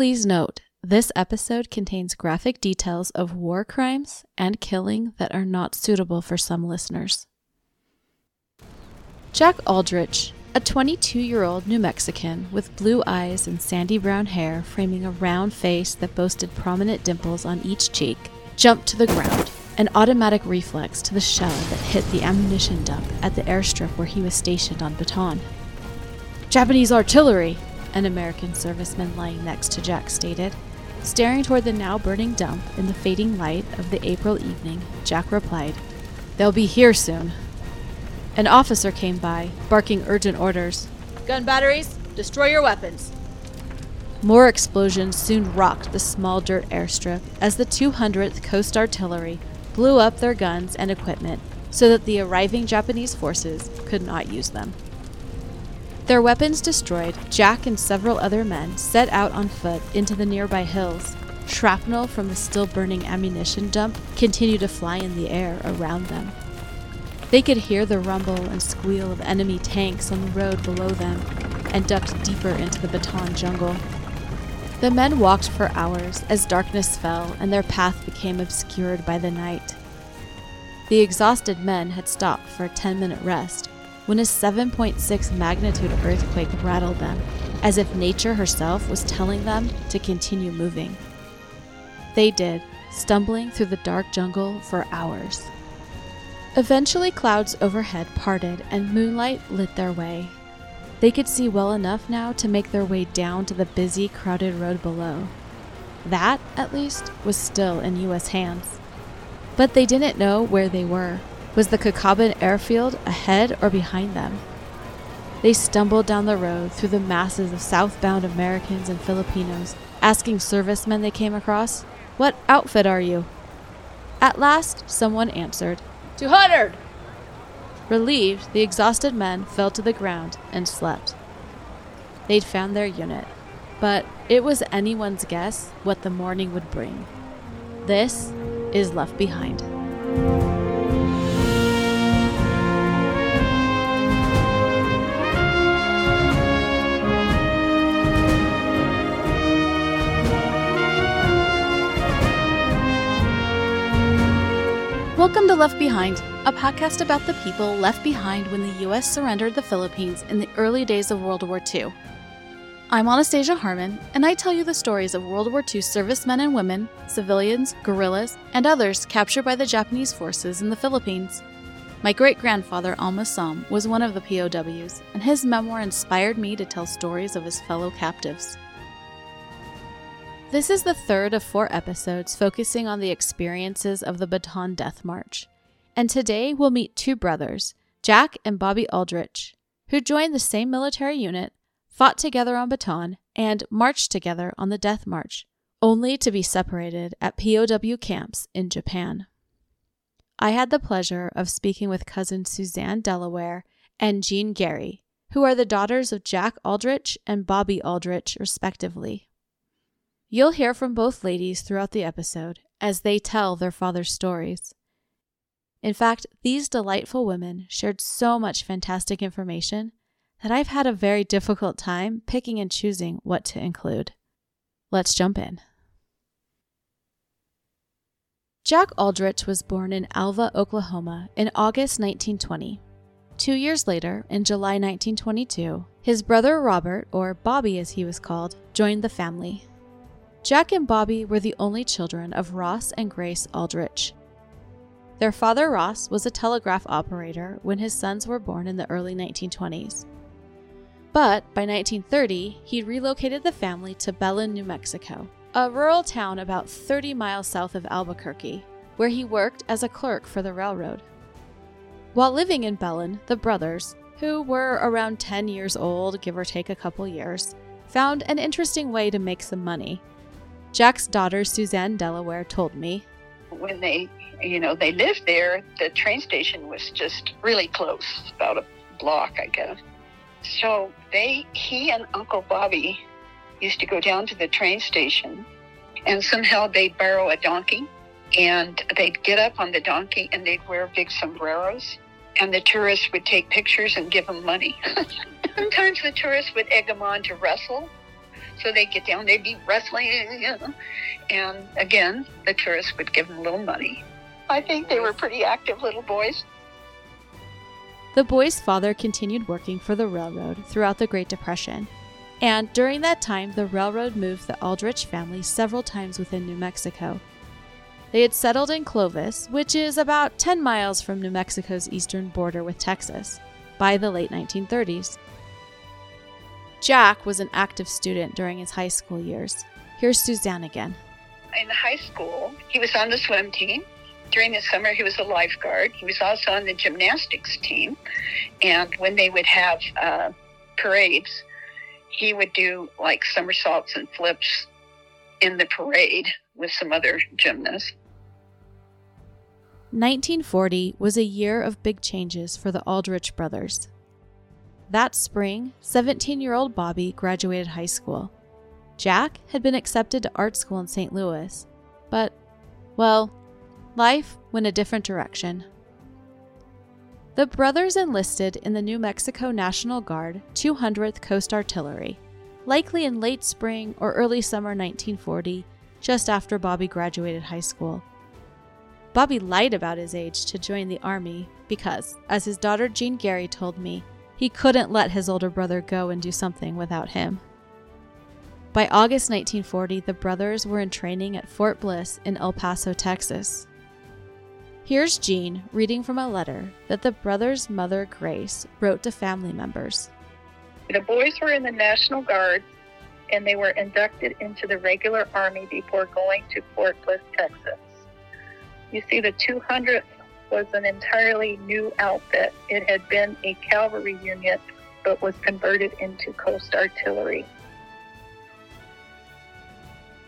Please note, this episode contains graphic details of war crimes and killing that are not suitable for some listeners. Jack Aldrich, a 22 year old New Mexican with blue eyes and sandy brown hair framing a round face that boasted prominent dimples on each cheek, jumped to the ground, an automatic reflex to the shell that hit the ammunition dump at the airstrip where he was stationed on Bataan. Japanese artillery, an American serviceman lying next to Jack stated. Staring toward the now burning dump in the fading light of the April evening, Jack replied, They'll be here soon. An officer came by, barking urgent orders Gun batteries, destroy your weapons. More explosions soon rocked the small dirt airstrip as the 200th Coast Artillery blew up their guns and equipment so that the arriving Japanese forces could not use them. Their weapons destroyed, Jack and several other men set out on foot into the nearby hills. Shrapnel from the still burning ammunition dump continued to fly in the air around them. They could hear the rumble and squeal of enemy tanks on the road below them and ducked deeper into the Bataan jungle. The men walked for hours as darkness fell and their path became obscured by the night. The exhausted men had stopped for a 10 minute rest when a 7.6 magnitude earthquake rattled them, as if nature herself was telling them to continue moving. They did, stumbling through the dark jungle for hours. Eventually, clouds overhead parted and moonlight lit their way. They could see well enough now to make their way down to the busy, crowded road below. That, at least, was still in U.S. hands. But they didn't know where they were. Was the Cabcaban airfield ahead or behind them? They stumbled down the road through the masses of southbound Americans and Filipinos, asking servicemen they came across, What outfit are you? At last, someone answered, 200! Relieved, the exhausted men fell to the ground and slept. They'd found their unit, but it was anyone's guess what the morning would bring. This is Left Behind. Welcome to Left Behind, a podcast about the people left behind when the U.S. surrendered the Philippines in the early days of World War II. I'm Anastasia Harmon, and I tell you the stories of World War II servicemen and women, civilians, guerrillas, and others captured by the Japanese forces in the Philippines. My great grandfather, Alma Som, was one of the POWs, and his memoir inspired me to tell stories of his fellow captives. This is the third of four episodes focusing on the experiences of the Bataan Death March. And today we'll meet two brothers, Jack and Bobby Aldrich, who joined the same military unit, fought together on Bataan, and marched together on the Death March, only to be separated at POW camps in Japan. I had the pleasure of speaking with cousin Suzanne Delaware and Jean Gary, who are the daughters of Jack Aldrich and Bobby Aldrich, respectively. You'll hear from both ladies throughout the episode as they tell their father's stories. In fact, these delightful women shared so much fantastic information that I've had a very difficult time picking and choosing what to include. Let's jump in. Jack Aldrich was born in Alva, Oklahoma in August 1920. Two years later, in July 1922, his brother Robert, or Bobby as he was called, joined the family. Jack and Bobby were the only children of Ross and Grace Aldrich. Their father, Ross, was a telegraph operator when his sons were born in the early 1920s. But by 1930, he relocated the family to Belen, New Mexico, a rural town about 30 miles south of Albuquerque, where he worked as a clerk for the railroad. While living in Belen, the brothers, who were around 10 years old, give or take a couple years, found an interesting way to make some money Jack's daughter, Suzanne Delaware, told me. When they, you know, they lived there, the train station was just really close, about a block, I guess. So they, he and Uncle Bobby used to go down to the train station and somehow they'd borrow a donkey and they'd get up on the donkey and they'd wear big sombreros and the tourists would take pictures and give them money. Sometimes the tourists would egg them on to wrestle So they'd get down, they'd be wrestling, you know, and again, the tourists would give them a little money. I think they were pretty active little boys. The boy's father continued working for the railroad throughout the Great Depression, and during that time, the railroad moved the Aldrich family several times within New Mexico. They had settled in Clovis, which is about 10 miles from New Mexico's eastern border with Texas, by the late 1930s. Jack was an active student during his high school years. Here's Suzanne again. In high school, he was on the swim team. During the summer, he was a lifeguard. He was also on the gymnastics team. And when they would have uh, parades, he would do like somersaults and flips in the parade with some other gymnasts. 1940 was a year of big changes for the Aldrich brothers. That spring, 17 year old Bobby graduated high school. Jack had been accepted to art school in St. Louis, but, well, life went a different direction. The brothers enlisted in the New Mexico National Guard 200th Coast Artillery, likely in late spring or early summer 1940, just after Bobby graduated high school. Bobby lied about his age to join the Army because, as his daughter Jean Gary told me, he couldn't let his older brother go and do something without him. By August 1940, the brothers were in training at Fort Bliss in El Paso, Texas. Here's Jean reading from a letter that the brothers' mother, Grace, wrote to family members. The boys were in the National Guard and they were inducted into the regular Army before going to Fort Bliss, Texas. You see, the 200th was an entirely new outfit. It had been a cavalry unit, but was converted into coast artillery.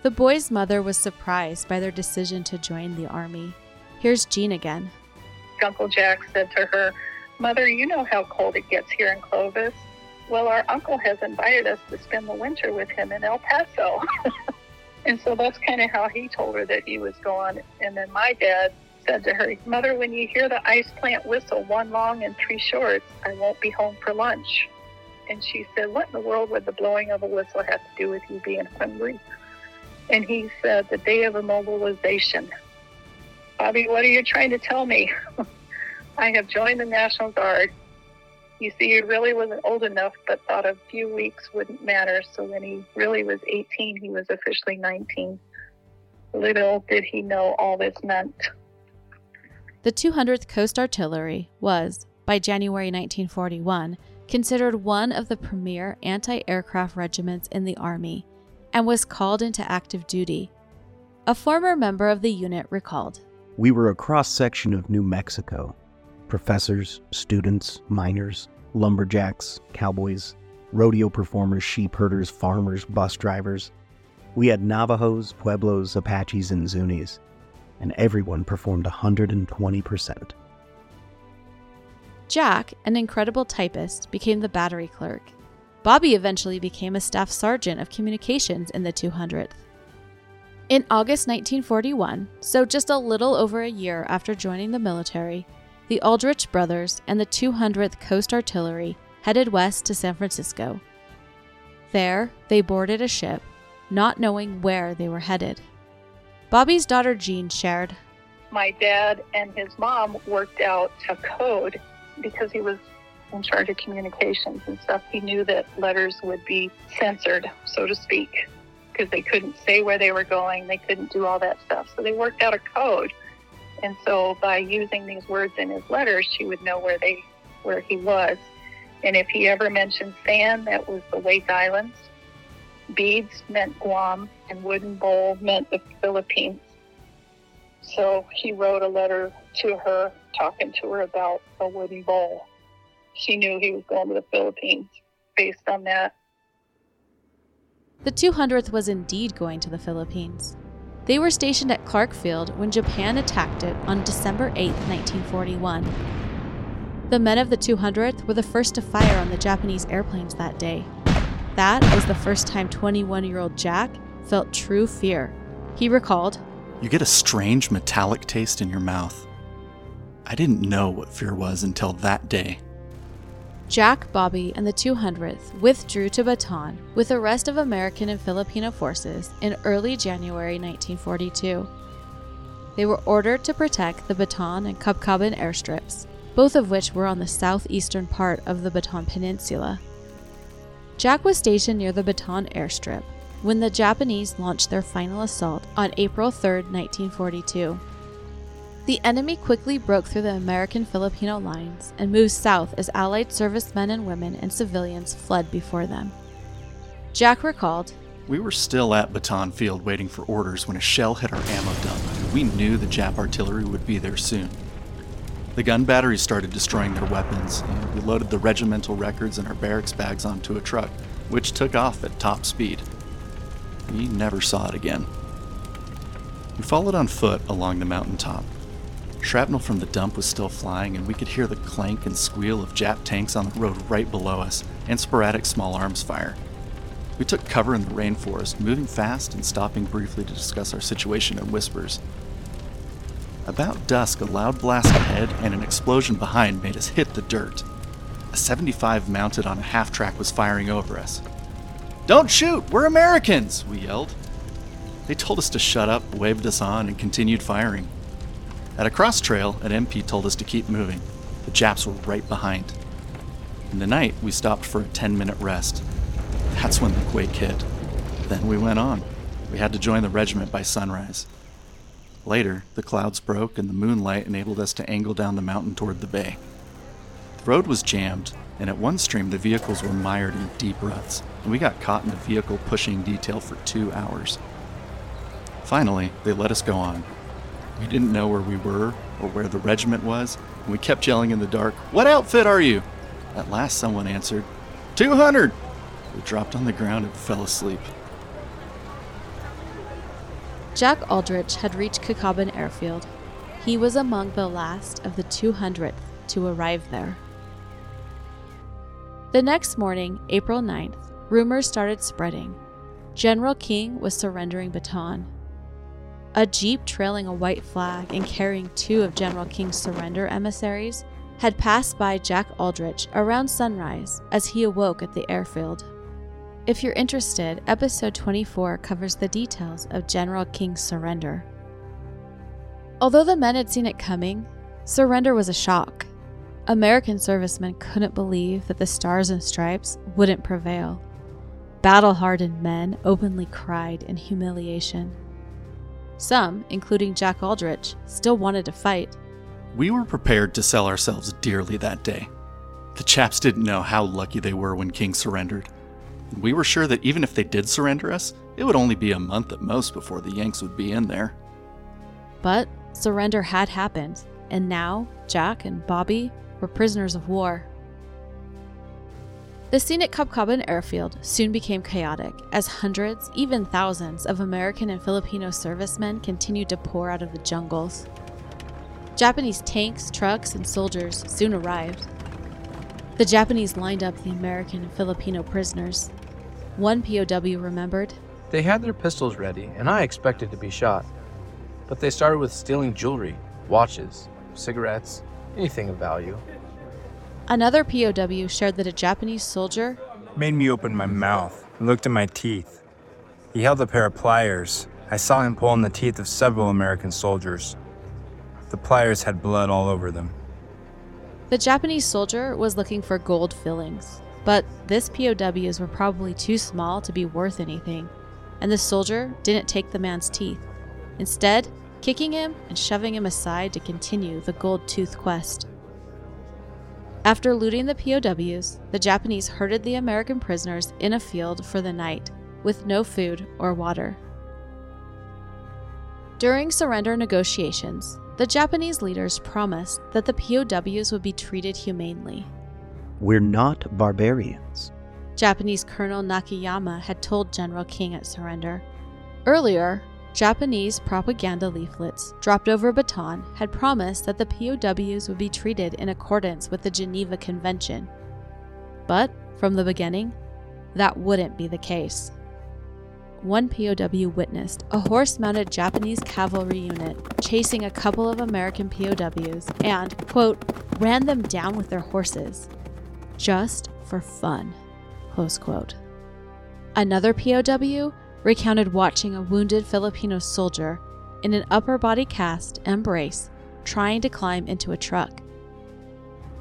The boy's mother was surprised by their decision to join the army. Here's Jean again. Uncle Jack said to her, Mother, you know how cold it gets here in Clovis. Well, our uncle has invited us to spend the winter with him in El Paso. and so that's kind of how he told her that he was going. And then my dad said to her, Mother, when you hear the ice plant whistle, one long and three shorts, I won't be home for lunch. And she said, What in the world would the blowing of a whistle have to do with you being hungry? And he said, The day of immobilization. Bobby, what are you trying to tell me? I have joined the National Guard. You see, he really wasn't old enough, but thought a few weeks wouldn't matter. So when he really was 18, he was officially 19. Little did he know all this meant. The 200th Coast Artillery was, by January 1941, considered one of the premier anti aircraft regiments in the Army and was called into active duty. A former member of the unit recalled We were a cross section of New Mexico professors, students, miners, lumberjacks, cowboys, rodeo performers, sheep herders, farmers, bus drivers. We had Navajos, Pueblos, Apaches, and Zunis and everyone performed 120%. Jack, an incredible typist, became the battery clerk. Bobby eventually became a staff sergeant of communications in the 200th. In August 1941, so just a little over a year after joining the military, the Aldrich brothers and the 200th Coast Artillery headed west to San Francisco. There, they boarded a ship, not knowing where they were headed. Bobby's daughter Jean shared. My dad and his mom worked out a code because he was in charge of communications and stuff. He knew that letters would be censored, so to speak, because they couldn't say where they were going, they couldn't do all that stuff. So they worked out a code. And so by using these words in his letters, she would know where they where he was. And if he ever mentioned San, that was the Wake Islands. Beads meant Guam, and wooden bowl meant the Philippines. So he wrote a letter to her talking to her about a wooden bowl. She knew he was going to the Philippines based on that. The 200th was indeed going to the Philippines. They were stationed at Clark Field when Japan attacked it on December 8, 1941. The men of the 200th were the first to fire on the Japanese airplanes that day. That was the first time 21 year old Jack felt true fear. He recalled You get a strange metallic taste in your mouth. I didn't know what fear was until that day. Jack, Bobby, and the 200th withdrew to Bataan with the rest of American and Filipino forces in early January 1942. They were ordered to protect the Bataan and Cabcaban airstrips, both of which were on the southeastern part of the Bataan Peninsula. Jack was stationed near the Bataan airstrip when the Japanese launched their final assault on April 3, 1942. The enemy quickly broke through the American Filipino lines and moved south as Allied servicemen and women and civilians fled before them. Jack recalled We were still at Bataan Field waiting for orders when a shell hit our ammo dump, we knew the Jap artillery would be there soon. The gun batteries started destroying their weapons, and we loaded the regimental records and our barracks bags onto a truck, which took off at top speed. We never saw it again. We followed on foot along the mountaintop. Shrapnel from the dump was still flying, and we could hear the clank and squeal of Jap tanks on the road right below us, and sporadic small arms fire. We took cover in the rainforest, moving fast and stopping briefly to discuss our situation in whispers. About dusk, a loud blast ahead and an explosion behind made us hit the dirt. A 75 mounted on a half track was firing over us. Don't shoot! We're Americans! We yelled. They told us to shut up, waved us on, and continued firing. At a cross trail, an MP told us to keep moving. The Japs were right behind. In the night, we stopped for a 10 minute rest. That's when the quake hit. Then we went on. We had to join the regiment by sunrise. Later, the clouds broke and the moonlight enabled us to angle down the mountain toward the bay. The road was jammed, and at one stream the vehicles were mired in deep ruts, and we got caught in the vehicle pushing detail for two hours. Finally, they let us go on. We didn't know where we were or where the regiment was, and we kept yelling in the dark, What outfit are you? At last, someone answered, 200! We dropped on the ground and fell asleep. Jack Aldrich had reached Cabcaban Airfield. He was among the last of the 200th to arrive there. The next morning, April 9th, rumors started spreading. General King was surrendering Bataan. A jeep trailing a white flag and carrying two of General King's surrender emissaries had passed by Jack Aldrich around sunrise as he awoke at the airfield. If you're interested, episode 24 covers the details of General King's surrender. Although the men had seen it coming, surrender was a shock. American servicemen couldn't believe that the Stars and Stripes wouldn't prevail. Battle hardened men openly cried in humiliation. Some, including Jack Aldrich, still wanted to fight. We were prepared to sell ourselves dearly that day. The chaps didn't know how lucky they were when King surrendered. We were sure that even if they did surrender us, it would only be a month at most before the Yanks would be in there. But surrender had happened, and now Jack and Bobby were prisoners of war. The scene at Cabcaban Airfield soon became chaotic as hundreds, even thousands, of American and Filipino servicemen continued to pour out of the jungles. Japanese tanks, trucks, and soldiers soon arrived. The Japanese lined up the American and Filipino prisoners. One POW remembered They had their pistols ready, and I expected to be shot. But they started with stealing jewelry, watches, cigarettes, anything of value. Another POW shared that a Japanese soldier made me open my mouth and looked at my teeth. He held a pair of pliers. I saw him pull in the teeth of several American soldiers. The pliers had blood all over them. The Japanese soldier was looking for gold fillings, but this POWs were probably too small to be worth anything, and the soldier didn't take the man's teeth, instead, kicking him and shoving him aside to continue the gold tooth quest. After looting the POWs, the Japanese herded the American prisoners in a field for the night, with no food or water. During surrender negotiations, the Japanese leaders promised that the POWs would be treated humanely. We're not barbarians. Japanese Colonel Nakayama had told General King at surrender. Earlier, Japanese propaganda leaflets dropped over Bataan had promised that the POWs would be treated in accordance with the Geneva Convention. But, from the beginning, that wouldn't be the case. One POW witnessed a horse mounted Japanese cavalry unit chasing a couple of American POWs and, quote, ran them down with their horses. Just for fun. Close quote. Another POW recounted watching a wounded Filipino soldier in an upper body cast and brace trying to climb into a truck.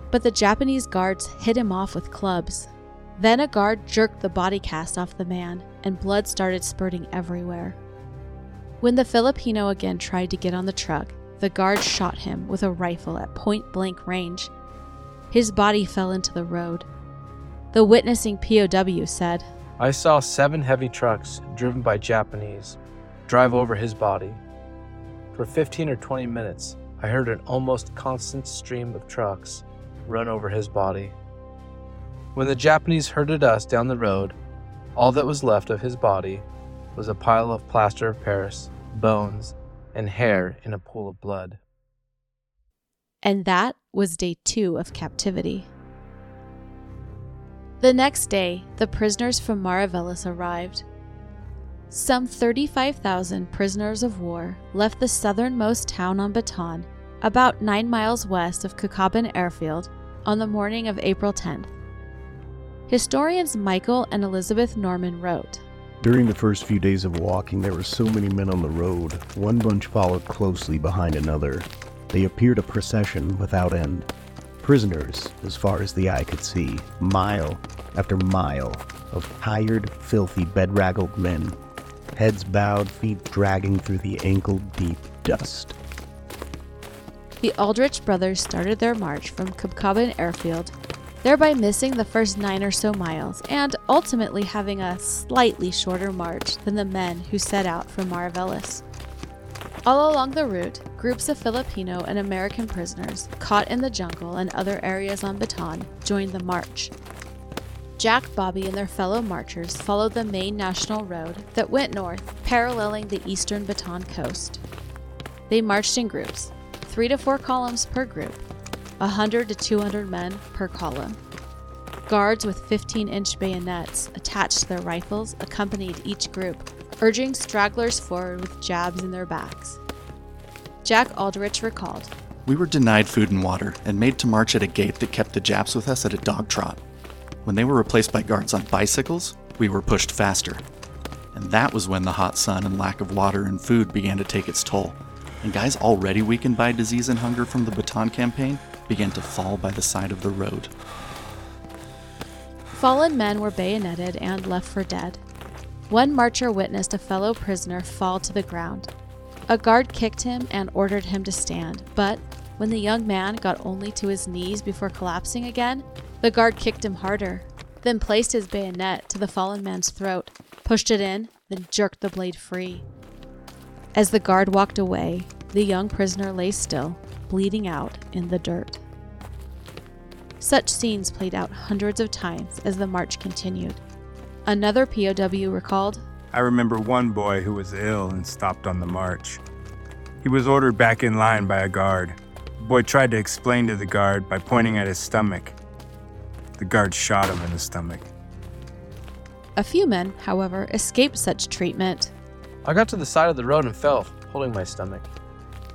But the Japanese guards hit him off with clubs. Then a guard jerked the body cast off the man, and blood started spurting everywhere. When the Filipino again tried to get on the truck, the guard shot him with a rifle at point blank range. His body fell into the road. The witnessing POW said, I saw seven heavy trucks driven by Japanese drive over his body. For 15 or 20 minutes, I heard an almost constant stream of trucks run over his body. When the Japanese herded us down the road, all that was left of his body was a pile of plaster of Paris, bones, and hair in a pool of blood. And that was day two of captivity. The next day, the prisoners from Mariveles arrived. Some 35,000 prisoners of war left the southernmost town on Bataan, about nine miles west of Cabcaban Airfield, on the morning of April 10th. Historians Michael and Elizabeth Norman wrote During the first few days of walking, there were so many men on the road. One bunch followed closely behind another. They appeared a procession without end. Prisoners, as far as the eye could see, mile after mile of tired, filthy, bedraggled men, heads bowed, feet dragging through the ankle deep dust. The Aldrich brothers started their march from Cabcaban Airfield, thereby missing the first nine or so miles and ultimately having a slightly shorter march than the men who set out from Mariveles. All along the route, groups of Filipino and American prisoners caught in the jungle and other areas on Bataan joined the march. Jack, Bobby, and their fellow marchers followed the main national road that went north, paralleling the eastern Bataan coast. They marched in groups, three to four columns per group, 100 to 200 men per column. Guards with 15 inch bayonets attached to their rifles accompanied each group, urging stragglers forward with jabs in their backs. Jack Aldrich recalled We were denied food and water and made to march at a gait that kept the Japs with us at a dog trot. When they were replaced by guards on bicycles, we were pushed faster. And that was when the hot sun and lack of water and food began to take its toll. And guys already weakened by disease and hunger from the Bataan campaign began to fall by the side of the road. Fallen men were bayoneted and left for dead. One marcher witnessed a fellow prisoner fall to the ground. A guard kicked him and ordered him to stand, but when the young man got only to his knees before collapsing again, the guard kicked him harder, then placed his bayonet to the fallen man's throat, pushed it in, then jerked the blade free. As the guard walked away, the young prisoner lay still, bleeding out in the dirt. Such scenes played out hundreds of times as the march continued. Another POW recalled I remember one boy who was ill and stopped on the march. He was ordered back in line by a guard. The boy tried to explain to the guard by pointing at his stomach. The guard shot him in the stomach. a few men, however, escaped such treatment. I got to the side of the road and fell, holding my stomach.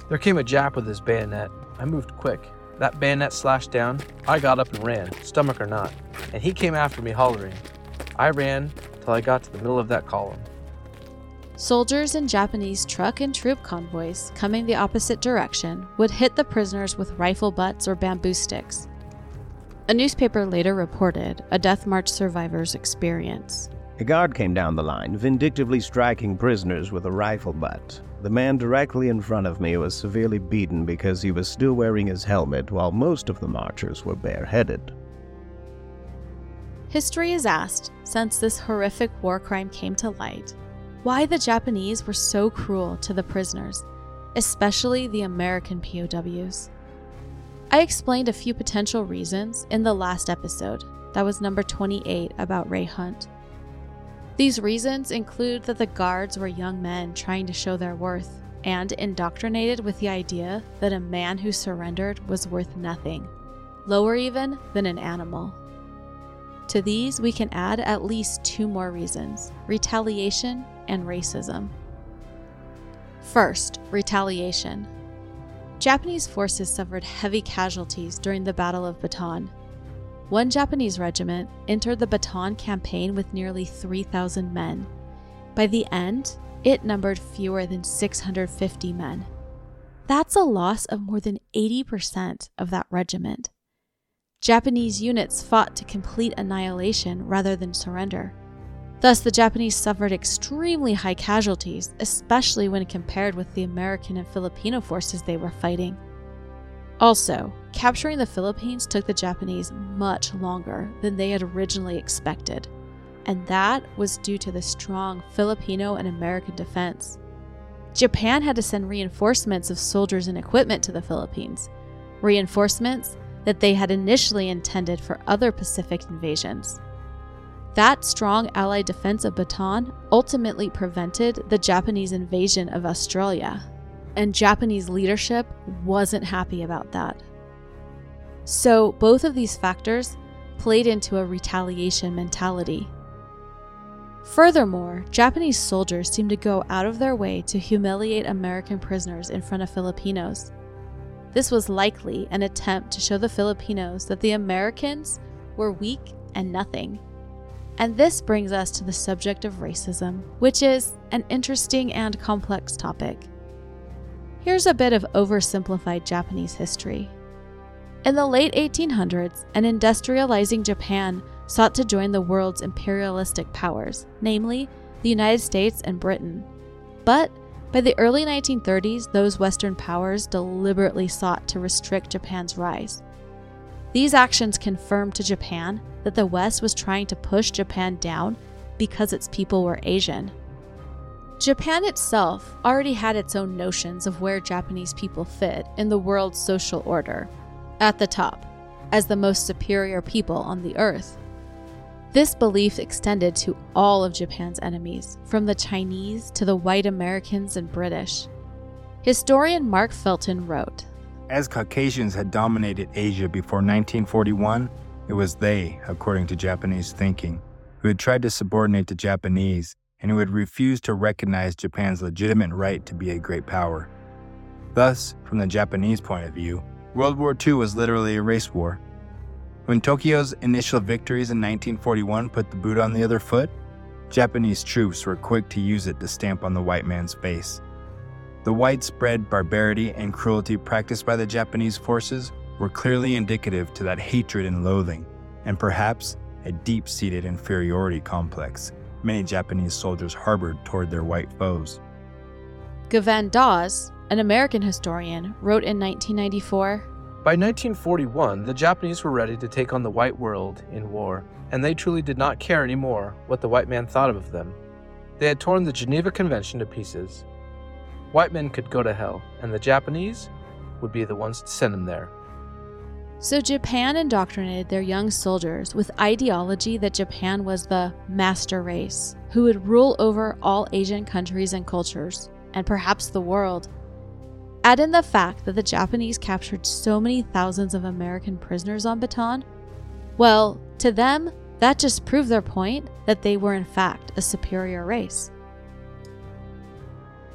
There came a Jap with his bayonet. I moved quick. That bayonet slashed down. I got up and ran, stomach or not, and he came after me hollering. I ran till I got to the middle of that column. Soldiers and Japanese truck and troop convoys coming the opposite direction would hit the prisoners with rifle butts or bamboo sticks. A newspaper later reported a Death March survivor's experience. A guard came down the line, vindictively striking prisoners with a rifle butt. The man directly in front of me was severely beaten because he was still wearing his helmet while most of the marchers were bareheaded. History is asked, since this horrific war crime came to light, why the Japanese were so cruel to the prisoners, especially the American POWs. I explained a few potential reasons in the last episode, that was number 28 about Ray Hunt. These reasons include that the guards were young men trying to show their worth and indoctrinated with the idea that a man who surrendered was worth nothing, lower even than an animal. To these, we can add at least two more reasons retaliation and racism. First, retaliation. Japanese forces suffered heavy casualties during the Battle of Bataan. one Japanese regiment entered the Bataan campaign with nearly 3,000 men. By the end, it numbered fewer than 650 men. That's a loss of more than 80% of that regiment. Japanese units fought to complete annihilation rather than surrender. Thus, the Japanese suffered extremely high casualties, especially when compared with the American and Filipino forces they were fighting. Also, capturing the Philippines took the Japanese much longer than they had originally expected, and that was due to the strong Filipino and American defense. Japan had to send reinforcements of soldiers and equipment to the Philippines, reinforcements that they had initially intended for other Pacific invasions. That strong Allied defense of Bataan ultimately prevented the Japanese invasion of Australia, and Japanese leadership wasn't happy about that. So, both of these factors played into a retaliation mentality. Furthermore, Japanese soldiers seemed to go out of their way to humiliate American prisoners in front of Filipinos. This was likely an attempt to show the Filipinos that the Americans were weak and nothing. And this brings us to the subject of racism, which is an interesting and complex topic. Here's a bit of oversimplified Japanese history. In the late 1800s, an industrializing Japan sought to join the world's imperialistic powers, namely the United States and Britain. But by the early 1930s, those Western powers deliberately sought to restrict Japan's rise. These actions confirmed to Japan that the West was trying to push Japan down because its people were Asian. Japan itself already had its own notions of where Japanese people fit in the world's social order, at the top, as the most superior people on the earth. This belief extended to all of Japan's enemies, from the Chinese to the white Americans and British. Historian Mark Felton wrote As Caucasians had dominated Asia before 1941, it was they, according to Japanese thinking, who had tried to subordinate the Japanese and who had refused to recognize Japan's legitimate right to be a great power. Thus, from the Japanese point of view, World War II was literally a race war. When Tokyo's initial victories in 1941 put the boot on the other foot, Japanese troops were quick to use it to stamp on the white man's face. The widespread barbarity and cruelty practiced by the Japanese forces were clearly indicative to that hatred and loathing, and perhaps a deep seated inferiority complex many Japanese soldiers harbored toward their white foes. Gavan Daws, an American historian, wrote in 1994 By 1941, the Japanese were ready to take on the white world in war, and they truly did not care anymore what the white man thought of them. They had torn the Geneva Convention to pieces. White men could go to hell, and the Japanese would be the ones to send them there. So Japan indoctrinated their young soldiers with ideology that Japan was the master race who would rule over all Asian countries and cultures, and perhaps the world. Add in the fact that the Japanese captured so many thousands of American prisoners on Bataan. Well, to them, that just proved their point that they were in fact a superior race.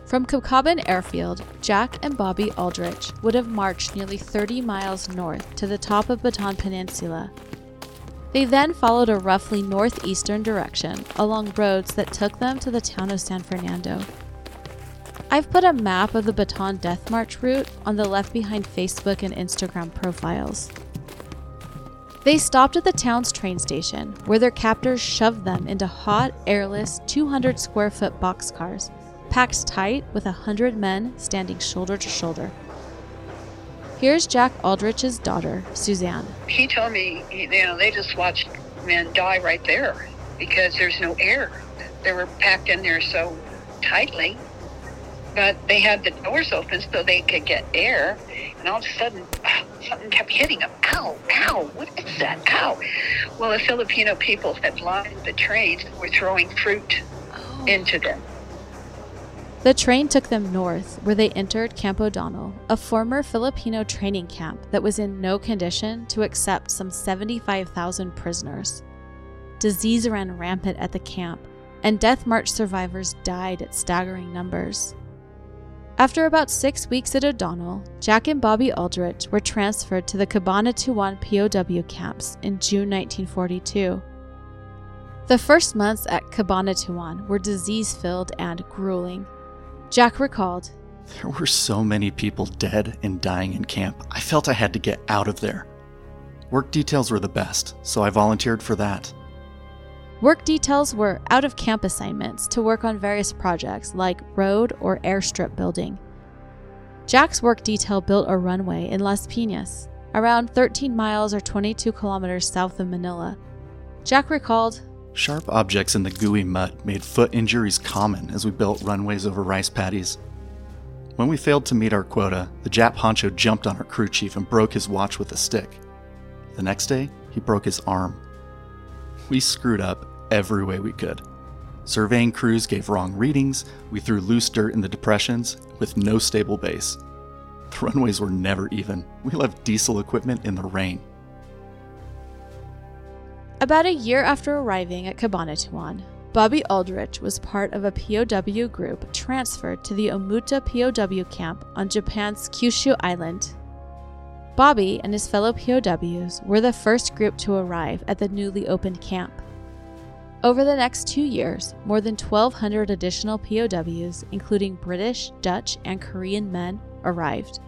From Cabcaban Airfield, Jack and Bobby Aldrich would have marched nearly 30 miles north to the top of Bataan Peninsula. They then followed a roughly northeastern direction along roads that took them to the town of San Fernando. I've put a map of the Bataan Death March route on the Left Behind Facebook and Instagram profiles. They stopped at the town's train station, where their captors shoved them into hot, airless, 200 square foot boxcars packed tight with a hundred men standing shoulder to shoulder. Here's Jack Aldrich's daughter, Suzanne. He told me, you know, they just watched men die right there because there's no air. They were packed in there so tightly, but they had the doors open so they could get air. And all of a sudden, something kept hitting them. Ow, ow, what is that? Ow. Well, the Filipino people had lined the trains, and were throwing fruit oh. into them. The train took them north, where they entered Camp O'Donnell, a former Filipino training camp that was in no condition to accept some 75,000 prisoners. Disease ran rampant at the camp, and Death March survivors died at staggering numbers. After about six weeks at O'Donnell, Jack and Bobby Aldrich were transferred to the Cabanatuan POW camps in June 1942. The first months at Cabanatuan were disease filled and grueling. Jack recalled There were so many people dead and dying in camp, I felt I had to get out of there. Work details were the best, so I volunteered for that. Work details were out of camp assignments to work on various projects like road or airstrip building. Jack's work detail built a runway in Las Piñas, around 13 miles or 22 kilometers south of Manila. Jack recalled Sharp objects in the gooey mud made foot injuries common as we built runways over rice paddies. When we failed to meet our quota, the Jap honcho jumped on our crew chief and broke his watch with a stick. The next day, he broke his arm. We screwed up every way we could. Surveying crews gave wrong readings, we threw loose dirt in the depressions with no stable base. The runways were never even. We left diesel equipment in the rain. About a year after arriving at Cabanatuan, Bobby Aldrich was part of a POW group transferred to the Omuta POW camp on Japan's Kyushu Island. Bobby and his fellow POWs were the first group to arrive at the newly opened camp. Over the next two years, more than 1,200 additional POWs, including British, Dutch, and Korean men, arrived.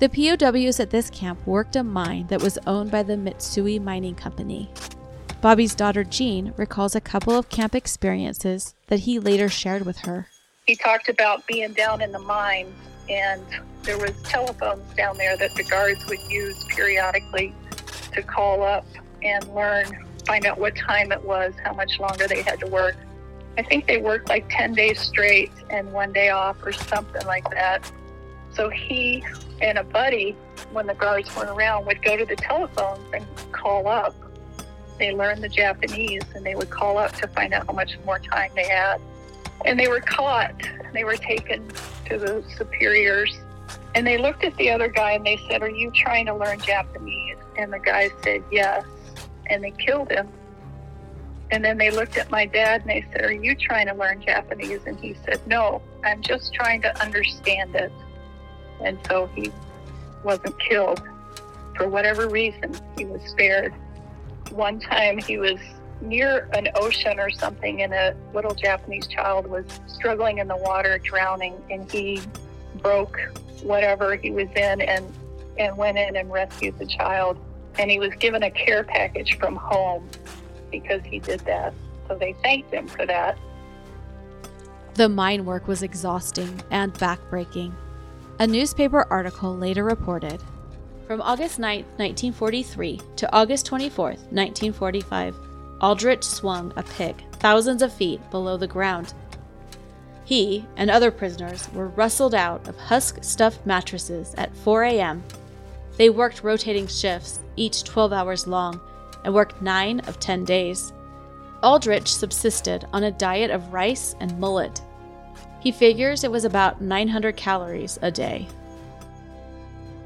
The POWs at this camp worked a mine that was owned by the Mitsui Mining Company. Bobby's daughter Jean recalls a couple of camp experiences that he later shared with her. He talked about being down in the mines, and there was telephones down there that the guards would use periodically to call up and learn, find out what time it was, how much longer they had to work. I think they worked like 10 days straight and one day off or something like that. So he and a buddy, when the guards weren't around, would go to the telephones and call up. They learned the Japanese and they would call up to find out how much more time they had. And they were caught. They were taken to the superiors. And they looked at the other guy and they said, Are you trying to learn Japanese? And the guy said, Yes. And they killed him. And then they looked at my dad and they said, Are you trying to learn Japanese? And he said, No, I'm just trying to understand it and so he wasn't killed. For whatever reason, he was spared. One time he was near an ocean or something, and a little Japanese child was struggling in the water, drowning, and he broke whatever he was in and, and went in and rescued the child. And he was given a care package from home because he did that. So they thanked him for that. The mine work was exhausting and backbreaking. A newspaper article later reported From August 9, 1943 to August 24, 1945, Aldrich swung a pig thousands of feet below the ground. He and other prisoners were rustled out of husk stuffed mattresses at 4 a.m. They worked rotating shifts, each 12 hours long, and worked 9 of 10 days. Aldrich subsisted on a diet of rice and mullet he figures it was about 900 calories a day.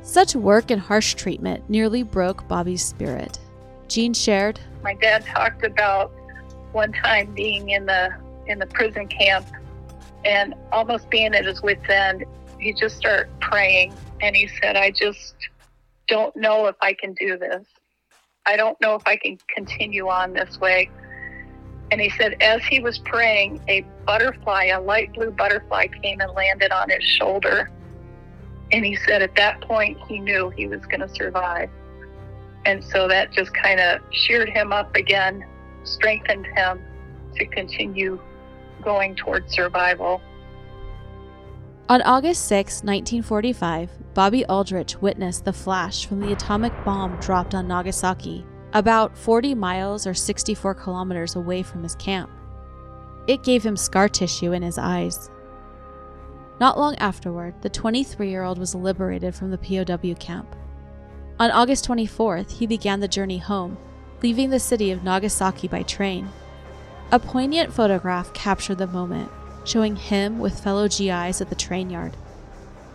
Such work and harsh treatment nearly broke Bobby's spirit. Jean shared, My dad talked about one time being in the in the prison camp and almost being at his wits end. He just started praying and he said, I just don't know if I can do this. I don't know if I can continue on this way. And he said, as he was praying, a butterfly, a light blue butterfly, came and landed on his shoulder. And he said, at that point, he knew he was going to survive. And so that just kind of cheered him up again, strengthened him to continue going towards survival. On August 6, 1945, Bobby Aldrich witnessed the flash from the atomic bomb dropped on Nagasaki about 40 miles or 64 kilometers away from his camp. It gave him scar tissue in his eyes. Not long afterward, the 23 year old was liberated from the POW camp. On August 24th, he began the journey home, leaving the city of Nagasaki by train. A poignant photograph captured the moment, showing him with fellow GIs at the train yard.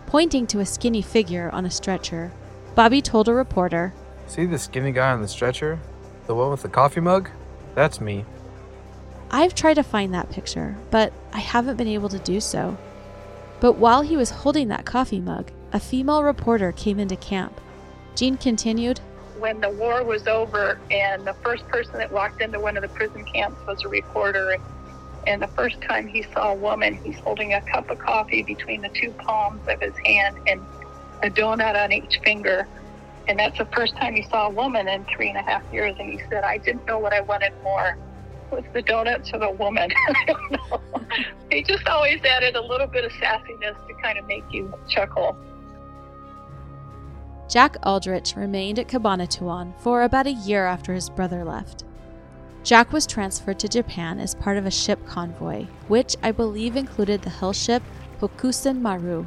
Pointing to a skinny figure on a stretcher, Bobby told a reporter See the skinny guy on the stretcher? The one with the coffee mug? That's me. I've tried to find that picture, but I haven't been able to do so. But while he was holding that coffee mug, a female reporter came into camp. Jean continued, when the war was over and the first person that walked into one of the prison camps was a reporter and the first time he saw a woman he's holding a cup of coffee between the two palms of his hand and a donut on each finger. And that's the first time he saw a woman in three and a half years. And he said i didn't know what i wanted more. Was the donuts or the woman. I don't know. He just always added a little bit of sassiness to kind of make you chuckle. Jack Aldrich remained at Cabanatuan for about a year after his brother left. Jack was transferred to Japan as part of a ship convoy, which I believe included the hell ship Hokusen Maru.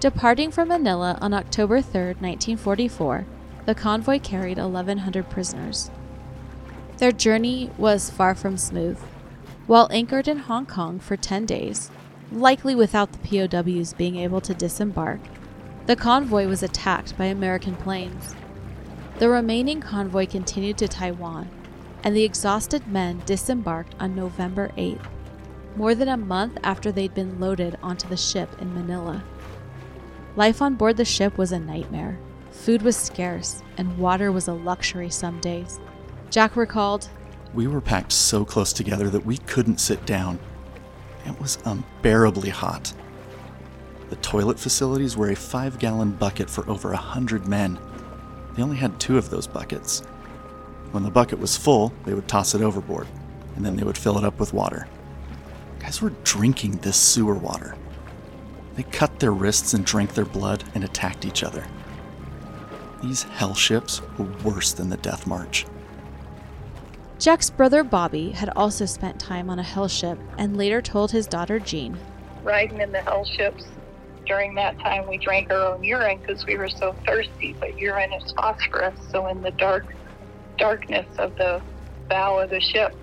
Departing from Manila on October 3, 1944, the convoy carried 1,100 prisoners. Their journey was far from smooth. While anchored in Hong Kong for 10 days, likely without the POWs being able to disembark, the convoy was attacked by American planes. The remaining convoy continued to Taiwan, and the exhausted men disembarked on November 8th, more than a month after they'd been loaded onto the ship in Manila. Life on board the ship was a nightmare. Food was scarce, and water was a luxury some days. Jack recalled We were packed so close together that we couldn't sit down. It was unbearably hot. The toilet facilities were a five gallon bucket for over a hundred men. They only had two of those buckets. When the bucket was full, they would toss it overboard, and then they would fill it up with water. Guys were drinking this sewer water. They cut their wrists and drank their blood and attacked each other. These hell ships were worse than the Death March. Jack's brother Bobby had also spent time on a hell ship and later told his daughter Jean. Riding in the hell ships during that time we drank our own urine because we were so thirsty but urine is phosphorus so in the dark darkness of the bow of the ship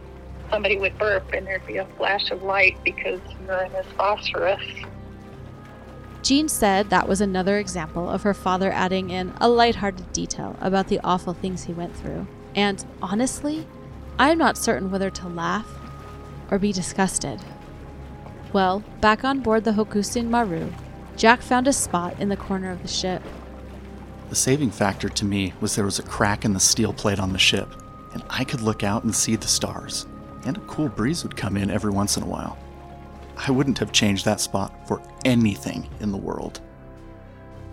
somebody would burp and there'd be a flash of light because urine is phosphorus Jean said that was another example of her father adding in a lighthearted detail about the awful things he went through. And honestly, I'm not certain whether to laugh or be disgusted. Well, back on board the Hokusen Maru, Jack found a spot in the corner of the ship. The saving factor to me was there was a crack in the steel plate on the ship, and I could look out and see the stars, and a cool breeze would come in every once in a while. I wouldn't have changed that spot for anything in the world.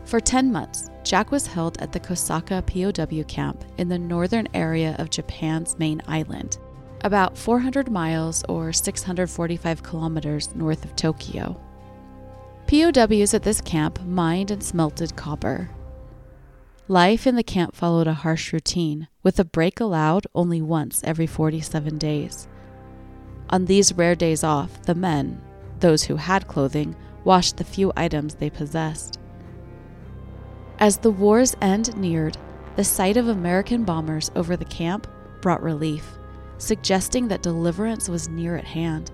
For 10 months, Jack was held at the Kosaka POW camp in the northern area of Japan's main island, about 400 miles or 645 kilometers north of Tokyo. POWs at this camp mined and smelted copper. Life in the camp followed a harsh routine, with a break allowed only once every 47 days. On these rare days off, the men, those who had clothing, washed the few items they possessed. As the war's end neared, the sight of American bombers over the camp brought relief, suggesting that deliverance was near at hand.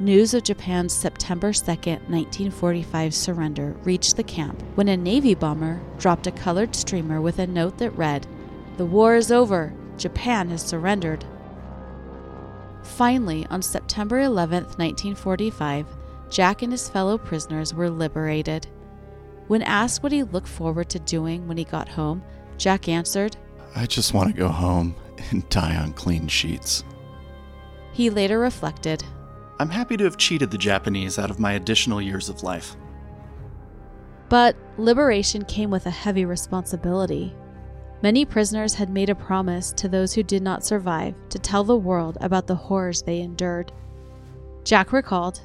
News of Japan's September 2, 1945 surrender reached the camp when a Navy bomber dropped a colored streamer with a note that read, The war is over. Japan has surrendered. Finally, on September 11, 1945, Jack and his fellow prisoners were liberated. When asked what he looked forward to doing when he got home, Jack answered, I just want to go home and die on clean sheets. He later reflected, I'm happy to have cheated the Japanese out of my additional years of life. But liberation came with a heavy responsibility. Many prisoners had made a promise to those who did not survive to tell the world about the horrors they endured. Jack recalled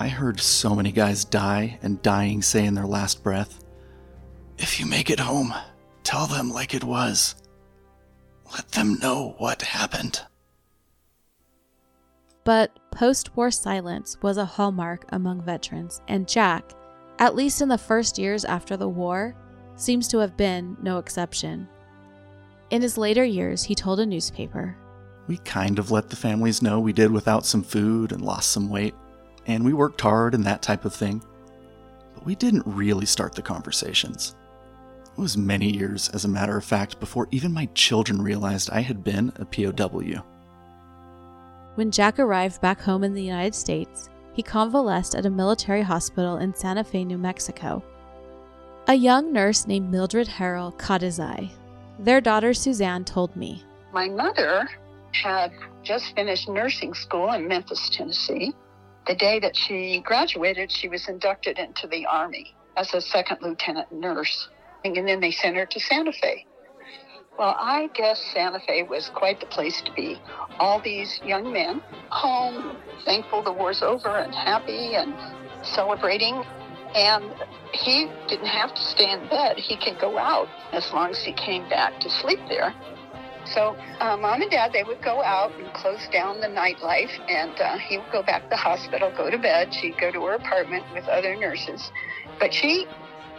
I heard so many guys die and dying say in their last breath, If you make it home, tell them like it was. Let them know what happened. But post war silence was a hallmark among veterans, and Jack, at least in the first years after the war, seems to have been no exception. In his later years, he told a newspaper We kind of let the families know we did without some food and lost some weight, and we worked hard and that type of thing. But we didn't really start the conversations. It was many years, as a matter of fact, before even my children realized I had been a POW. When Jack arrived back home in the United States, he convalesced at a military hospital in Santa Fe, New Mexico. A young nurse named Mildred Harrell caught his eye. Their daughter Suzanne told me. My mother had just finished nursing school in Memphis, Tennessee. The day that she graduated, she was inducted into the Army as a second lieutenant nurse. And then they sent her to Santa Fe. Well, I guess Santa Fe was quite the place to be. All these young men home, thankful the war's over and happy and celebrating. And he didn't have to stay in bed. He could go out as long as he came back to sleep there. So, uh, mom and dad, they would go out and close down the nightlife, and uh, he would go back to the hospital, go to bed. She'd go to her apartment with other nurses. But she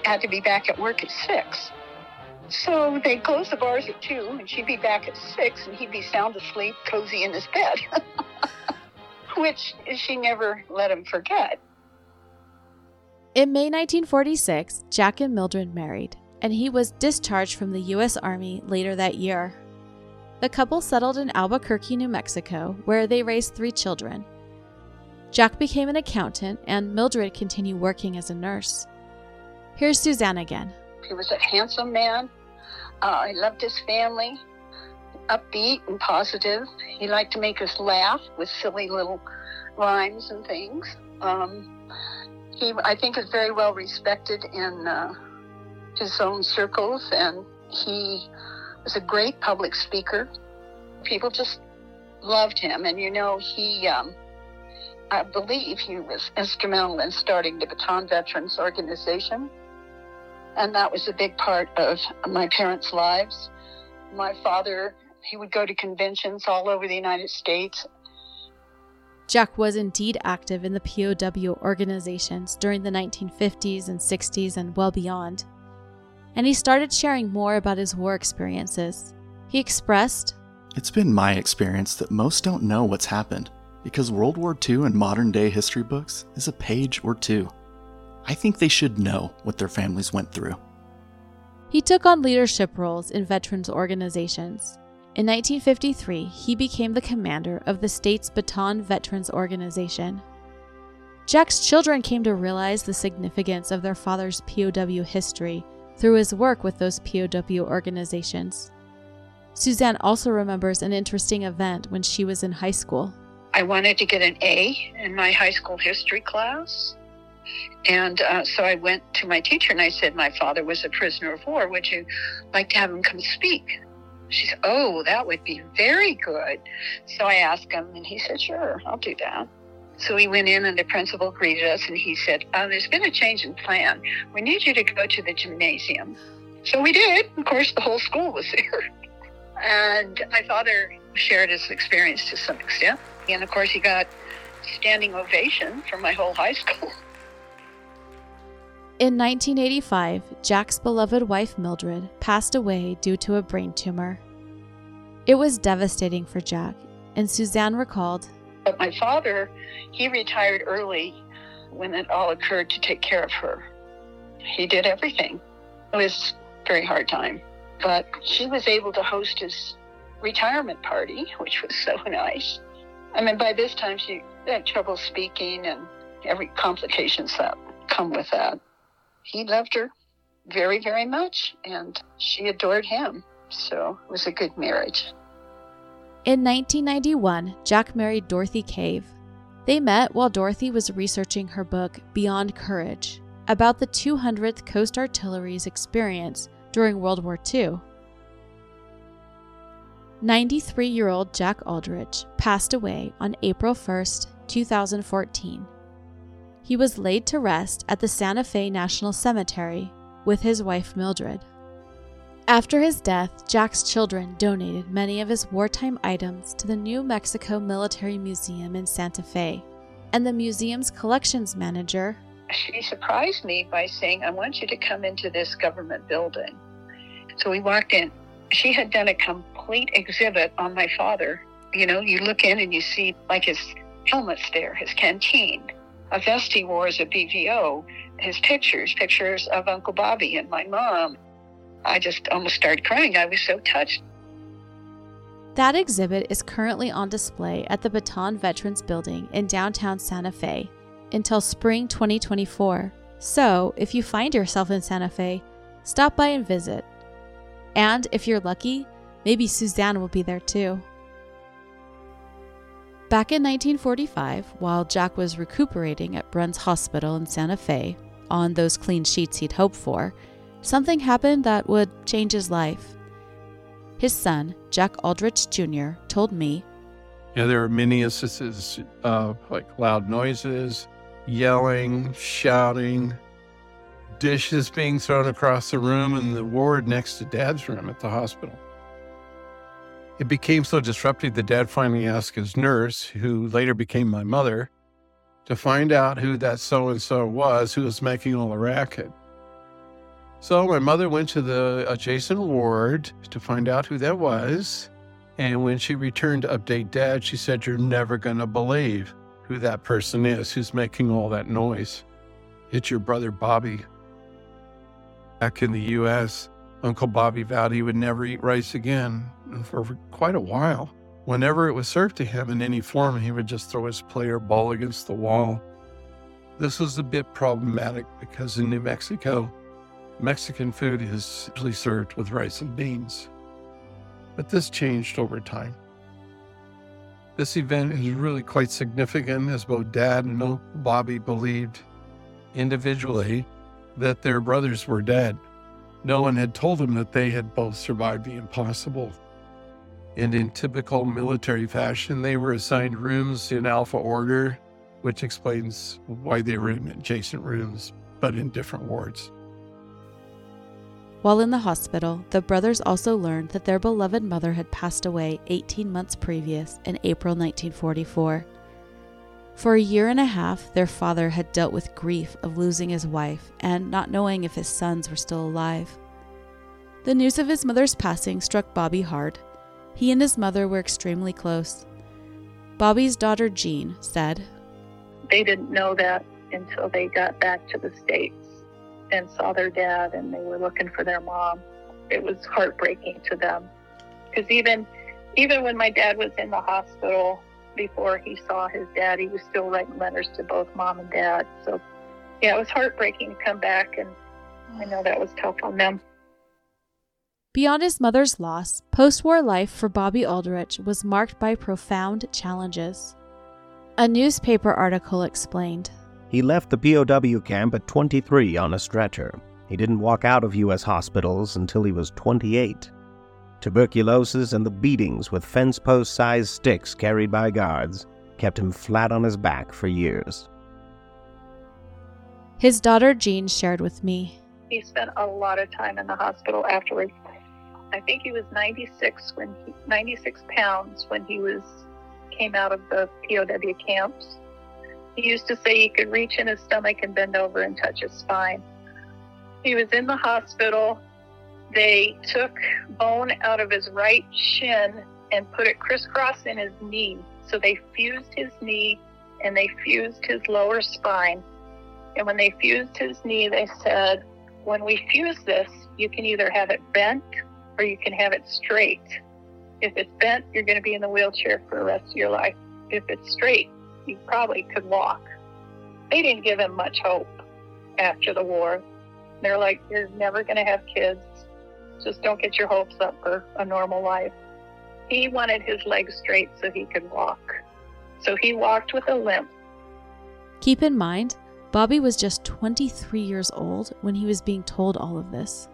had to be back at work at six. So they'd close the bars at two, and she'd be back at six, and he'd be sound asleep, cozy in his bed, which she never let him forget. In May 1946, Jack and Mildred married, and he was discharged from the U.S. Army later that year. The couple settled in Albuquerque, New Mexico, where they raised three children. Jack became an accountant, and Mildred continued working as a nurse. Here's Suzanne again. He was a handsome man. Uh, I loved his family, upbeat and positive. He liked to make us laugh with silly little rhymes and things. Um, he, I think, is very well respected in uh, his own circles, and he was a great public speaker. People just loved him, and you know, he, um, I believe, he was instrumental in starting the Bataan Veterans Organization, and that was a big part of my parents' lives. My father, he would go to conventions all over the United States Jack was indeed active in the POW organizations during the 1950s and 60s and well beyond. And he started sharing more about his war experiences. He expressed It's been my experience that most don't know what's happened because World War II in modern day history books is a page or two. I think they should know what their families went through. He took on leadership roles in veterans organizations, in 1953, he became the commander of the state's Bataan Veterans Organization. Jack's children came to realize the significance of their father's POW history through his work with those POW organizations. Suzanne also remembers an interesting event when she was in high school. I wanted to get an A in my high school history class. And uh, so I went to my teacher and I said, My father was a prisoner of war. Would you like to have him come speak? She said, Oh, that would be very good. So I asked him, and he said, Sure, I'll do that. So we went in, and the principal greeted us, and he said, uh, There's been a change in plan. We need you to go to the gymnasium. So we did. Of course, the whole school was there. And my father shared his experience to some extent. And of course, he got standing ovation from my whole high school. In 1985, Jack's beloved wife Mildred passed away due to a brain tumor. It was devastating for Jack, and Suzanne recalled But my father, he retired early when it all occurred to take care of her. He did everything. It was a very hard time. But she was able to host his retirement party, which was so nice. I mean, by this time, she had trouble speaking and every complications that come with that he loved her very, very much, and she adored him. So it was a good marriage. In 1991, Jack married Dorothy Cave. They met while Dorothy was researching her book, Beyond Courage, about the 200th Coast Artillery's experience during World War II. 93 year old Jack Aldrich passed away on April 1, 2014. He was laid to rest at the Santa Fe National Cemetery with his wife Mildred. After his death, Jack's children donated many of his wartime items to the New Mexico Military Museum in Santa Fe, and the museum's collections manager. She surprised me by saying, I want you to come into this government building. So we walked in. She had done a complete exhibit on my father. You know, you look in and you see like his helmets there, his canteen, a vest he wore as a BVO, his pictures, pictures of Uncle Bobby and my mom. I just almost started crying. I was so touched. That exhibit is currently on display at the Bataan Veterans Building in downtown Santa Fe until spring 2024. So, if you find yourself in Santa Fe, stop by and visit. And if you're lucky, maybe Suzanne will be there too. Back in 1945, while Jack was recuperating at Bruns Hospital in Santa Fe on those clean sheets he'd hoped for, something happened that would change his life. His son, Jack Aldrich Jr., told me yeah, there are many instances of like loud noises, yelling, shouting, dishes being thrown across the room in the ward next to dad's room at the hospital. It became so disruptive that dad finally asked his nurse, who later became my mother, to find out who that so and so was who was making all the racket. So my mother went to the adjacent ward to find out who that was. And when she returned to update dad, she said, You're never going to believe who that person is who's making all that noise. It's your brother Bobby. Back in the U.S., Uncle Bobby vowed he would never eat rice again, and for quite a while. Whenever it was served to him in any form, he would just throw his plate or bowl against the wall. This was a bit problematic because in New Mexico, Mexican food is usually served with rice and beans. But this changed over time. This event is really quite significant as both Dad and Uncle Bobby believed individually that their brothers were dead. No one had told them that they had both survived the impossible. And in typical military fashion, they were assigned rooms in Alpha Order, which explains why they were in adjacent rooms, but in different wards. While in the hospital, the brothers also learned that their beloved mother had passed away 18 months previous in April 1944. For a year and a half, their father had dealt with grief of losing his wife and not knowing if his sons were still alive. The news of his mother's passing struck Bobby hard. He and his mother were extremely close. Bobby's daughter Jean said, They didn't know that until they got back to the States and saw their dad and they were looking for their mom. It was heartbreaking to them. Because even even when my dad was in the hospital, before he saw his dad. He was still writing letters to both mom and dad. So, yeah, it was heartbreaking to come back, and I know that was tough on them. Beyond his mother's loss, post war life for Bobby Aldrich was marked by profound challenges. A newspaper article explained He left the POW camp at 23 on a stretcher. He didn't walk out of U.S. hospitals until he was 28. Tuberculosis and the beatings with fence post sized sticks carried by guards kept him flat on his back for years. His daughter Jean shared with me. He spent a lot of time in the hospital afterwards. I think he was 96 when he, 96 pounds when he was came out of the POW camps. He used to say he could reach in his stomach and bend over and touch his spine. He was in the hospital they took bone out of his right shin and put it crisscross in his knee. So they fused his knee and they fused his lower spine. And when they fused his knee, they said, when we fuse this, you can either have it bent or you can have it straight. If it's bent, you're going to be in the wheelchair for the rest of your life. If it's straight, you probably could walk. They didn't give him much hope after the war. They're like, you're never going to have kids. Just don't get your hopes up for a normal life. He wanted his legs straight so he could walk. So he walked with a limp. Keep in mind, Bobby was just 23 years old when he was being told all of this.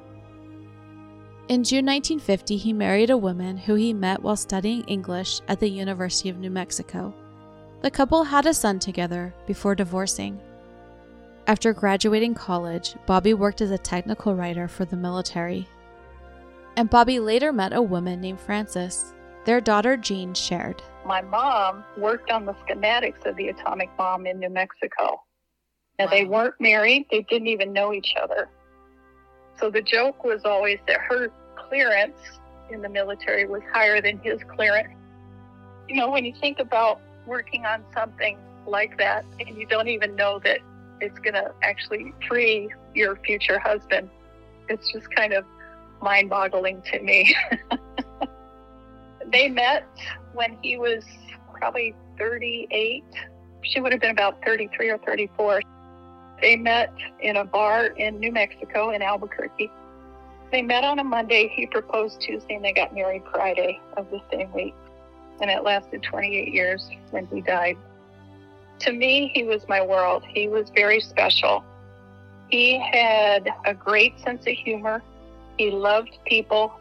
In June 1950, he married a woman who he met while studying English at the University of New Mexico. The couple had a son together before divorcing. After graduating college, Bobby worked as a technical writer for the military and Bobby later met a woman named Frances. Their daughter Jean shared. My mom worked on the schematics of the atomic bomb in New Mexico. Now, wow. they weren't married, they didn't even know each other. So the joke was always that her clearance in the military was higher than his clearance. You know, when you think about working on something like that and you don't even know that it's going to actually free your future husband, it's just kind of mind boggling to me. they met when he was probably 38, She would have been about 33 or 34. They met in a bar in New Mexico in Albuquerque. They met on a Monday. He proposed Tuesday and they got married Friday of the same week. And it lasted 28 years when he died. To me, he was my world. He was very special. He had a great sense of humor. He loved people.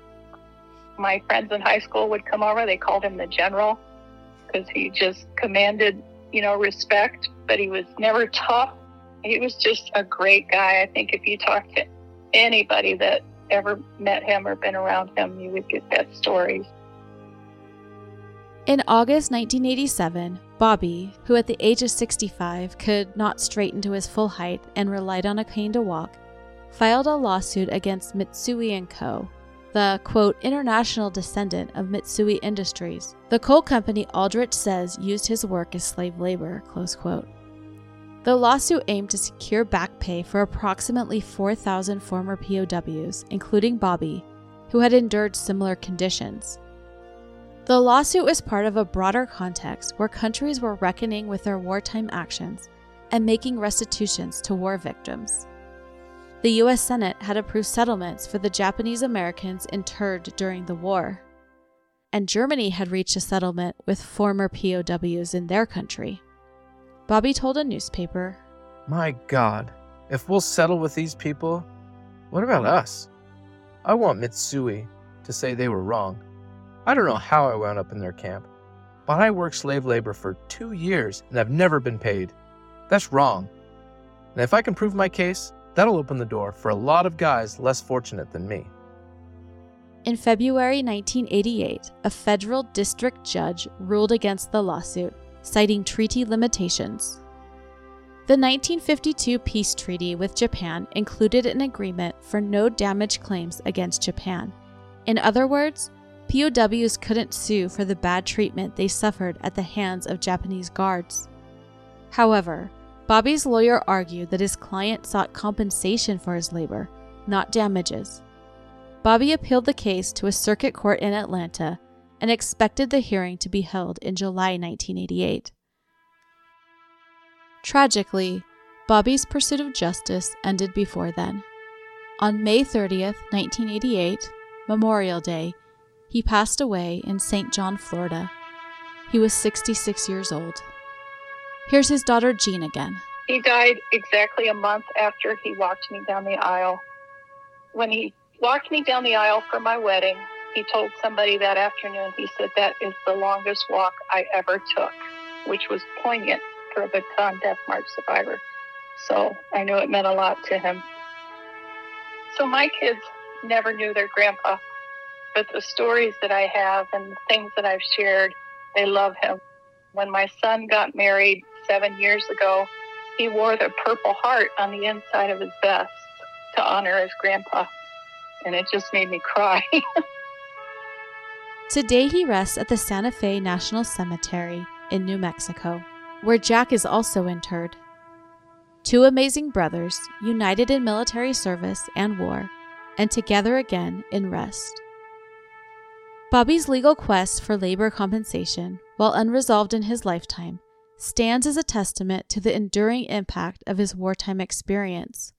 My friends in high school would come over. They called him the general because he just commanded, you know, respect, but he was never tough. He was just a great guy. I think if you talk to anybody that ever met him or been around him, you would get that story. In August 1987, Bobby, who at the age of 65 could not straighten to his full height and relied on a cane to walk, filed a lawsuit against Mitsui & Co., the quote international descendant of Mitsui Industries. The coal company Aldrich says used his work as slave labor, close quote. The lawsuit aimed to secure back pay for approximately 4,000 former POWs, including Bobby, who had endured similar conditions. The lawsuit was part of a broader context where countries were reckoning with their wartime actions and making restitutions to war victims. The U.S. Senate had approved settlements for the Japanese Americans interred during the war, and Germany had reached a settlement with former POWs in their country. Bobby told a newspaper, My God, if we'll settle with these people, what about us? I want Mitsui to say they were wrong. I don't know how I wound up in their camp, but I worked slave labor for two years and have never been paid. That's wrong. And if I can prove my case, that'll open the door for a lot of guys less fortunate than me. In February 1988, a federal district judge ruled against the lawsuit, citing treaty limitations. The 1952 peace treaty with Japan included an agreement for no damage claims against Japan. In other words, POWs couldn't sue for the bad treatment they suffered at the hands of Japanese guards. However, Bobby's lawyer argued that his client sought compensation for his labor, not damages. Bobby appealed the case to a circuit court in Atlanta and expected the hearing to be held in July 1988. Tragically, Bobby's pursuit of justice ended before then. On May 30th, 1988, Memorial Day, he passed away in St. John, Florida. He was 66 years old. Here's his daughter Jean again. He died exactly a month after he walked me down the aisle. When he walked me down the aisle for my wedding, he told somebody that afternoon, he said, That is the longest walk I ever took, which was poignant for a Bataan Death March survivor. So I knew it meant a lot to him. So my kids never knew their grandpa but the stories that I have and the things that I've shared, they love him. When my son got married seven years ago, he wore the Purple Heart on the inside of his vest to honor his grandpa. And it just made me cry. Today he rests at the Santa Fe National Cemetery in New Mexico, where Jack is also interred. Two amazing brothers, united in military service and war, and together again in rest. Bobby's legal quest for labor compensation, while unresolved in his lifetime, stands as a testament to the enduring impact of his wartime experience.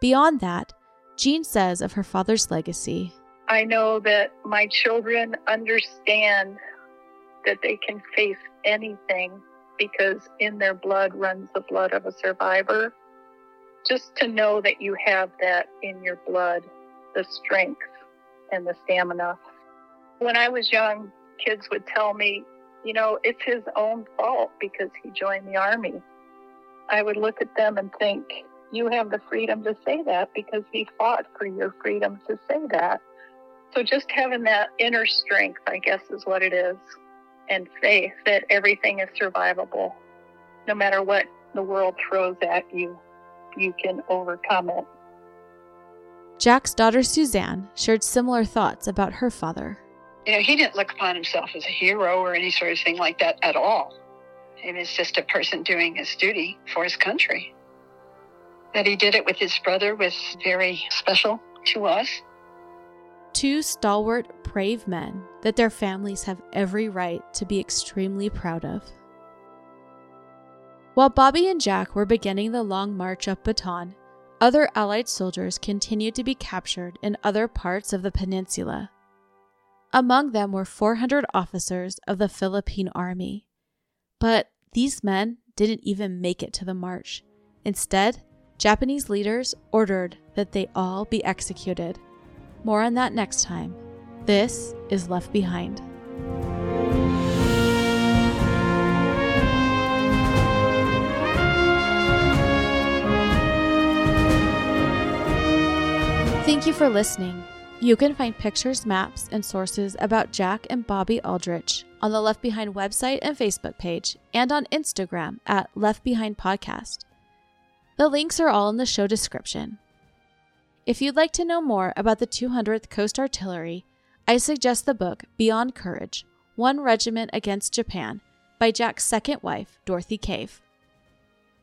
Beyond that, Jean says of her father's legacy I know that my children understand that they can face anything because in their blood runs the blood of a survivor. Just to know that you have that in your blood, the strength and the stamina when I was young, kids would tell me, you know, it's his own fault because he joined the army. I would look at them and think, you have the freedom to say that because he fought for your freedom to say that. So just having that inner strength, I guess, is what it is, and faith that everything is survivable. No matter what the world throws at you, you can overcome it. Jack's daughter Suzanne shared similar thoughts about her father you know, he didn't look upon himself as a hero or any sort of thing like that at all. He was just a person doing his duty for his country. That he did it with his brother was very special to us. Two stalwart, brave men that their families have every right to be extremely proud of. While Bobby and Jack were beginning the long march up Bataan, other Allied soldiers continued to be captured in other parts of the peninsula. Among them were 400 officers of the Philippine Army. But these men didn't even make it to the march. Instead, Japanese leaders ordered that they all be executed. More on that next time. This is Left Behind. Thank you for listening. You can find pictures, maps, and sources about Jack and Bobby Aldrich on the Left Behind website and Facebook page, and on Instagram at Left Behind Podcast. The links are all in the show description. If you'd like to know more about the 200th Coast Artillery, I suggest the book Beyond Courage One Regiment Against Japan by Jack's second wife, Dorothy Cave.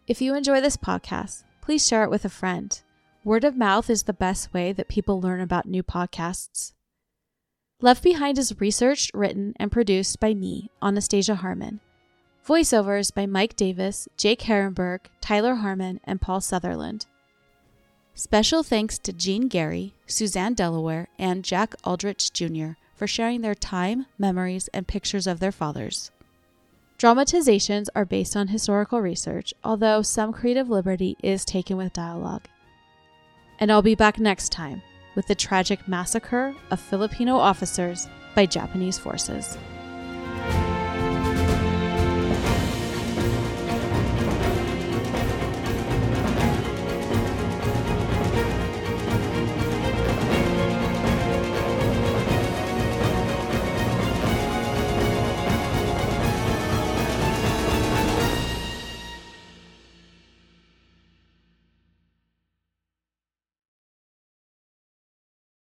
If you enjoy this podcast, please share it with a friend. Word of mouth is the best way that people learn about new podcasts. Left Behind is researched, written, and produced by me, Anastasia Harmon. Voiceovers by Mike Davis, Jake Herrenberg, Tyler Harmon, and Paul Sutherland. Special thanks to Jean Gary, Suzanne Delaware, and Jack Aldrich Jr. for sharing their time, memories, and pictures of their fathers. Dramatizations are based on historical research, although some creative liberty is taken with dialogue and I'll be back next time with the tragic massacre of Filipino officers by Japanese forces.